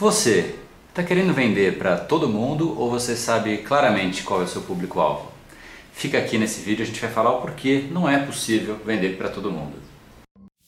Você está querendo vender para todo mundo ou você sabe claramente qual é o seu público-alvo? Fica aqui nesse vídeo, a gente vai falar o porquê não é possível vender para todo mundo.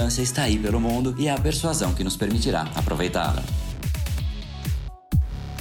abundância está aí pelo mundo e é a persuasão que nos permitirá aproveitá-la.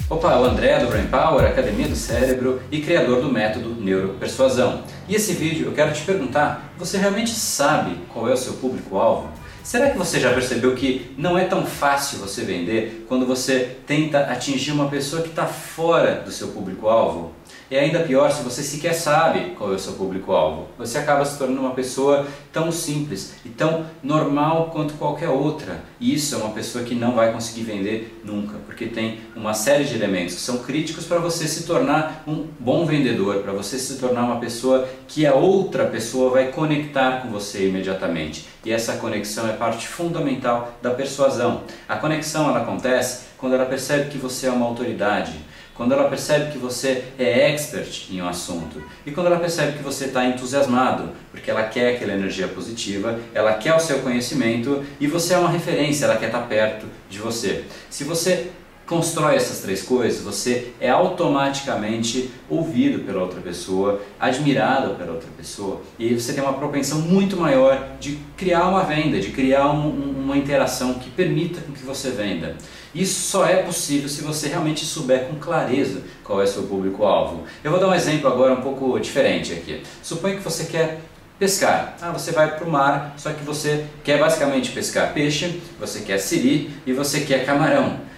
Opa, o André do Brain Power, Academia do Cérebro e criador do método Neuropersuasão. E esse vídeo eu quero te perguntar: você realmente sabe qual é o seu público-alvo? Será que você já percebeu que não é tão fácil você vender quando você tenta atingir uma pessoa que está fora do seu público-alvo? E ainda pior se você sequer sabe qual é o seu público-alvo. Você acaba se tornando uma pessoa tão simples e tão normal quanto qualquer outra. E isso é uma pessoa que não vai conseguir vender nunca, porque tem uma série de elementos que são críticos para você se tornar um bom vendedor, para você se tornar uma pessoa que a outra pessoa vai conectar com você imediatamente. E essa conexão é parte fundamental da persuasão. A conexão ela acontece quando ela percebe que você é uma autoridade quando ela percebe que você é expert em um assunto e quando ela percebe que você está entusiasmado, porque ela quer aquela energia positiva, ela quer o seu conhecimento e você é uma referência, ela quer estar tá perto de você. Se você constrói essas três coisas, você é automaticamente ouvido pela outra pessoa, admirado pela outra pessoa e você tem uma propensão muito maior de criar uma venda, de criar um, uma interação que permita que você venda. Isso só é possível se você realmente souber com clareza qual é seu público-alvo. Eu vou dar um exemplo agora um pouco diferente aqui. Suponha que você quer pescar. Ah, você vai para o mar, só que você quer basicamente pescar peixe, você quer siri e você quer camarão.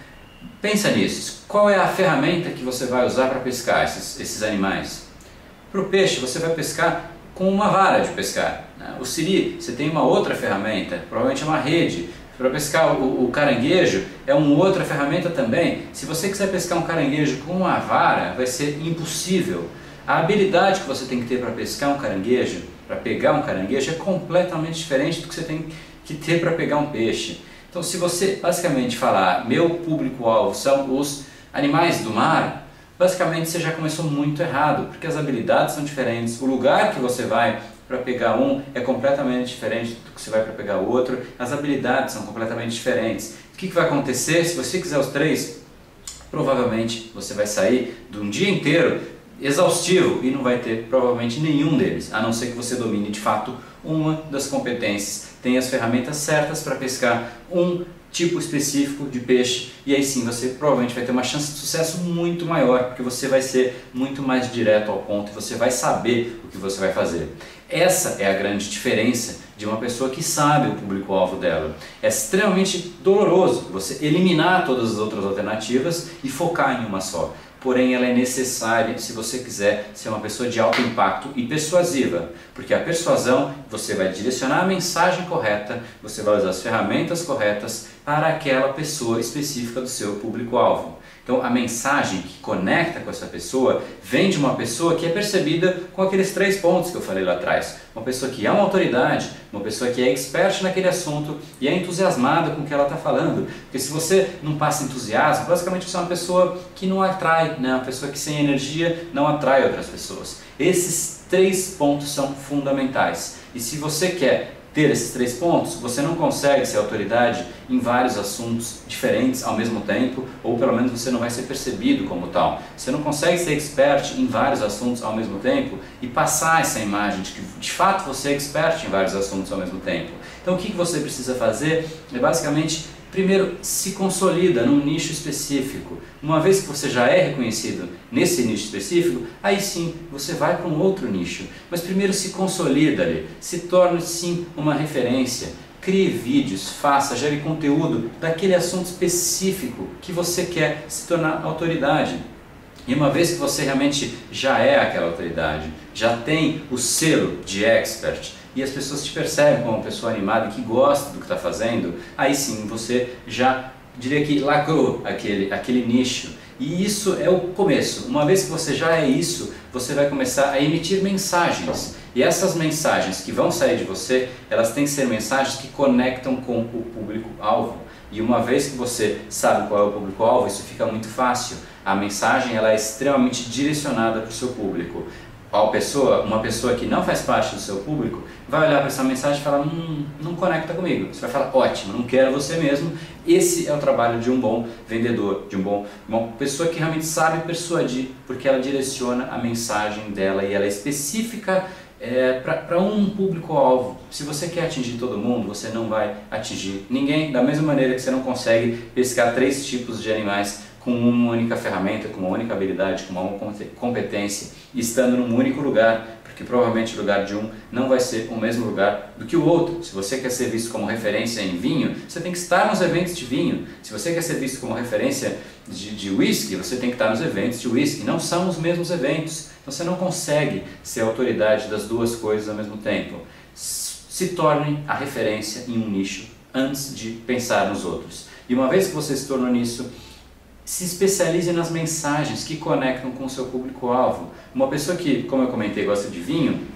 Pensa nisso. Qual é a ferramenta que você vai usar para pescar esses, esses animais? Para o peixe, você vai pescar com uma vara de pescar. Né? O siri, você tem uma outra ferramenta, provavelmente é uma rede para pescar o, o, caranguejo é uma outra ferramenta também. Se você quiser pescar um caranguejo com uma vara, vai ser impossível. A habilidade que você tem que ter para pescar um caranguejo, para pegar um caranguejo, é completamente diferente do que você tem que ter para pegar um peixe. Então, se você basicamente falar, meu público-alvo são os animais do mar, basicamente você já começou muito errado, porque as habilidades são diferentes, o lugar que você vai para pegar um é completamente diferente do que você vai para pegar o outro, as habilidades são completamente diferentes. O que, que vai acontecer se você quiser os três? Provavelmente você vai sair de um dia inteiro exaustivo e não vai ter provavelmente nenhum deles, a não ser que você domine de fato uma das competências, tenha as ferramentas certas para pescar um tipo específico de peixe e aí sim você provavelmente vai ter uma chance de sucesso muito maior, porque você vai ser muito mais direto ao ponto e você vai saber o que você vai fazer. Essa é a grande diferença de uma pessoa que sabe o público-alvo dela. É extremamente doloroso você eliminar todas as outras alternativas e focar em uma só. Porém, ela é necessária se você quiser ser uma pessoa de alto impacto e persuasiva, porque a persuasão você vai direcionar a mensagem correta, você vai usar as ferramentas corretas para aquela pessoa específica do seu público-alvo. Então, a mensagem que conecta com essa pessoa vem de uma pessoa que é percebida com aqueles três pontos que eu falei lá atrás. Uma pessoa que é uma autoridade, uma pessoa que é expert naquele assunto e é entusiasmada com o que ela está falando. Porque se você não passa entusiasmo, basicamente você é uma pessoa que não atrai, né? uma pessoa que sem energia não atrai outras pessoas. Esses três pontos são fundamentais. E se você quer ter esses três pontos, você não consegue ser autoridade em vários assuntos diferentes ao mesmo tempo, ou pelo menos você não vai ser percebido como tal. Você não consegue ser expert em vários assuntos ao mesmo tempo e passar essa imagem de que de fato você é expert em vários assuntos ao mesmo tempo. Então o que você precisa fazer é basicamente Primeiro, se consolida num nicho específico. Uma vez que você já é reconhecido nesse nicho específico, aí sim você vai para um outro nicho. Mas primeiro se consolida ali, se torne sim uma referência. Crie vídeos, faça, gere conteúdo daquele assunto específico que você quer se tornar autoridade. E uma vez que você realmente já é aquela autoridade, já tem o selo de expert, e as pessoas te percebem como uma pessoa animada que gosta do que está fazendo, aí sim você já diria que lacrou aquele, aquele nicho. E isso é o começo. Uma vez que você já é isso, você vai começar a emitir mensagens. E essas mensagens que vão sair de você, elas têm que ser mensagens que conectam com o público-alvo. E uma vez que você sabe qual é o público-alvo, isso fica muito fácil. A mensagem ela é extremamente direcionada para o seu público a pessoa, uma pessoa que não faz parte do seu público, vai olhar para essa mensagem e falar, hum, não conecta comigo. Você vai falar, ótimo, não quero você mesmo. Esse é o trabalho de um bom vendedor, de um bom, uma pessoa que realmente sabe persuadir, porque ela direciona a mensagem dela e ela é específica é, para um público-alvo. Se você quer atingir todo mundo, você não vai atingir ninguém. Da mesma maneira que você não consegue pescar três tipos de animais com uma única ferramenta, com uma única habilidade, com uma competência, estando num único lugar, porque provavelmente o lugar de um não vai ser o mesmo lugar do que o outro. Se você quer ser visto como referência em vinho, você tem que estar nos eventos de vinho. Se você quer ser visto como referência de, whisky, você tem que estar nos eventos de whisky. Não são os mesmos eventos. Então você não consegue ser autoridade das duas coisas ao mesmo tempo. Se torne a referência em um nicho antes de pensar nos outros. E uma vez que você se tornou nisso, se especialize nas mensagens que conectam com o seu público-alvo. Uma pessoa que, como eu comentei, gosta de vinho,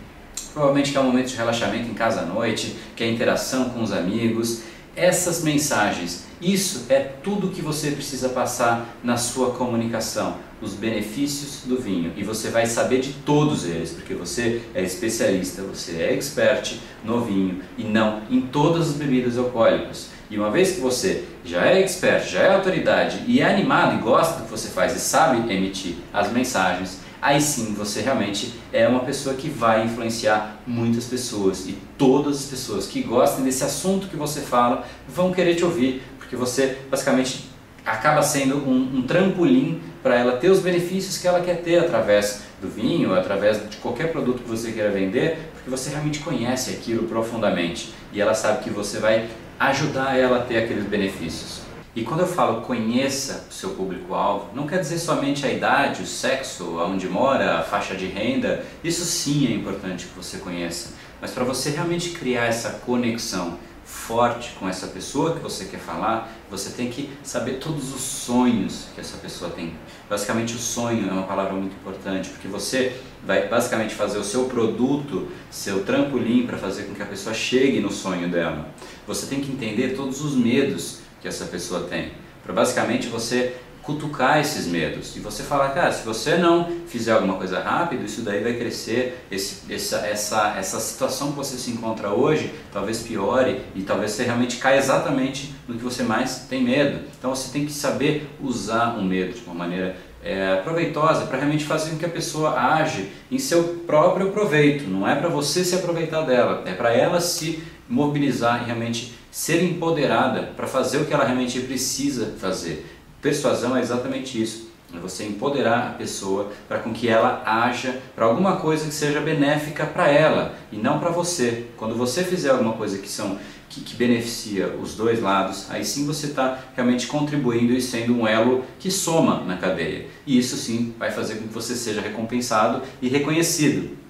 provavelmente quer um momento de relaxamento em casa à noite, quer interação com os amigos. Essas mensagens, isso é tudo que você precisa passar na sua comunicação, os benefícios do vinho. E você vai saber de todos eles, porque você é especialista, você é expert no vinho e não em todas as bebidas alcoólicas. E uma vez que você já é expert, já é autoridade e é animado e gosta do que você faz e sabe emitir as mensagens, aí sim você realmente é uma pessoa que vai influenciar muitas pessoas. E todas as pessoas que gostem desse assunto que você fala vão querer te ouvir, porque você basicamente acaba sendo um, um trampolim para ela ter os benefícios que ela quer ter através do vinho, através de qualquer produto que você queira vender, porque você realmente conhece aquilo profundamente. E ela sabe que você vai ajudar ela a ter aqueles benefícios. E quando eu falo conheça o seu público-alvo, não quer dizer somente a idade, o sexo, aonde mora, a faixa de renda. Isso sim é importante que você conheça. Mas para você realmente criar essa conexão forte com essa pessoa que você quer falar, você tem que saber todos os sonhos que essa pessoa tem. Basicamente, o sonho é uma palavra muito importante, porque você vai basicamente fazer o seu produto, seu trampolim para fazer com que a pessoa chegue no sonho dela. Você tem que entender todos os medos que essa pessoa tem, para basicamente você cutucar esses medos e você falar, cara, se você não fizer alguma coisa rápido, isso daí vai crescer, esse, essa, essa, essa situação que você se encontra hoje talvez piore e talvez você realmente caia exatamente no que você mais tem medo. Então você tem que saber usar o medo de uma maneira é, proveitosa para realmente fazer com que a pessoa age em seu próprio proveito. Não é para você se aproveitar dela, é para ela se mobilizar e realmente ser empoderada para fazer o que ela realmente precisa fazer. Persuasão é exatamente isso. É você empoderar a pessoa para com que ela haja para alguma coisa que seja benéfica para ela e não para você. Quando você fizer alguma coisa que são que, que beneficia os dois lados, aí sim você está realmente contribuindo e sendo um elo que soma na cadeia. E isso sim vai fazer com que você seja recompensado e reconhecido.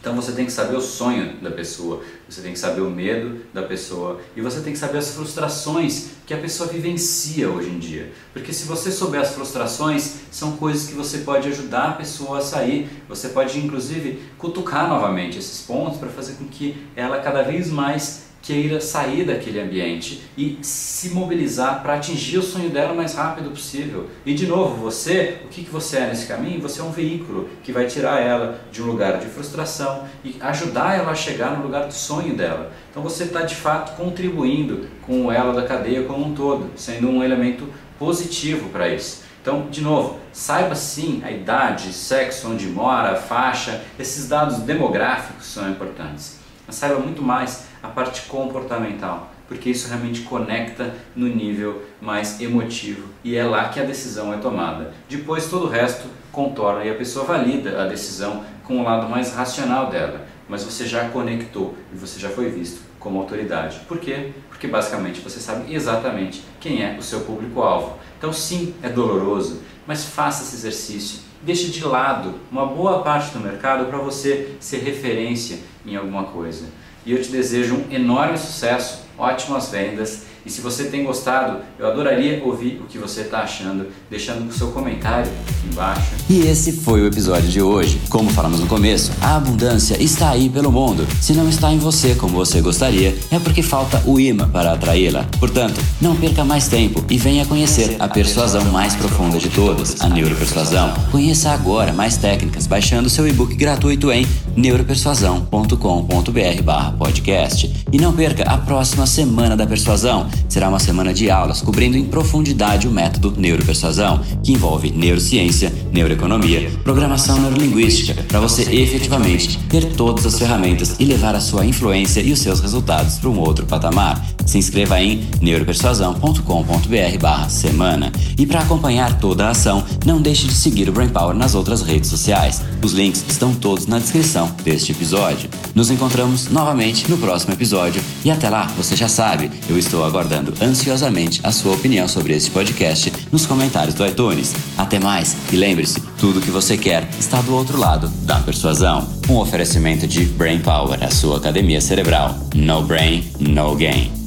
Então você tem que saber o sonho da pessoa, você tem que saber o medo da pessoa e você tem que saber as frustrações que a pessoa vivencia hoje em dia. Porque se você souber as frustrações, são coisas que você pode ajudar a pessoa a sair. Você pode inclusive cutucar novamente esses pontos para fazer com que ela cada vez mais queira sair daquele ambiente e se mobilizar para atingir o sonho dela o mais rápido possível. E de novo, você, o que, que você é nesse caminho? Você é um veículo que vai tirar ela de um lugar de frustração e ajudar ela a chegar no lugar do sonho dela. Então você está de fato contribuindo com ela da cadeia como um todo, sendo um elemento positivo para isso. Então, de novo, saiba sim a idade, sexo, onde mora, faixa, esses dados demográficos são importantes mas saiba muito mais a parte comportamental, porque isso realmente conecta no nível mais emotivo e é lá que a decisão é tomada. Depois todo o resto contorna e a pessoa valida a decisão com o lado mais racional dela, mas você já conectou e você já foi visto como autoridade. Por quê? Porque basicamente você sabe exatamente quem é o seu público-alvo. Então sim, é doloroso, mas faça esse exercício. Deixe de lado uma boa parte do mercado para você ser referência em alguma coisa. E eu te desejo um enorme sucesso, ótimas vendas E se você tem gostado, eu adoraria ouvir o que você está achando, deixando o seu comentário aqui embaixo. E esse foi o episódio de hoje. Como falamos no começo, a abundância está aí pelo mundo. Se não está em você como você gostaria, é porque falta o imã para atraí-la. Portanto, não perca mais tempo e venha conhecer a persuasão mais profunda de todas, a neuropersuasão. Conheça agora mais técnicas baixando seu e-book gratuito em neuropersuasão.com.br/podcast. E não perca a próxima semana da persuasão. Será uma semana de aulas cobrindo em profundidade o método neuropersuasão, que envolve neurociência, neuroeconomia, programação neurolinguística, para você efetivamente ter todas as ferramentas e levar a sua influência e os seus resultados para um outro patamar. Se inscreva em neuropersuasão.com.br/semana. E para acompanhar toda a ação, não deixe de seguir o Brain Power nas outras redes sociais. Os links estão todos na descrição deste episódio. Nos encontramos novamente no próximo episódio e até lá, você já sabe, eu estou aguardando ansiosamente a sua opinião sobre este podcast nos comentários do iTunes. Até mais e lembre-se, tudo que você quer está do outro lado da persuasão. Um oferecimento de Brain Power, a sua academia cerebral. No brain, no gain.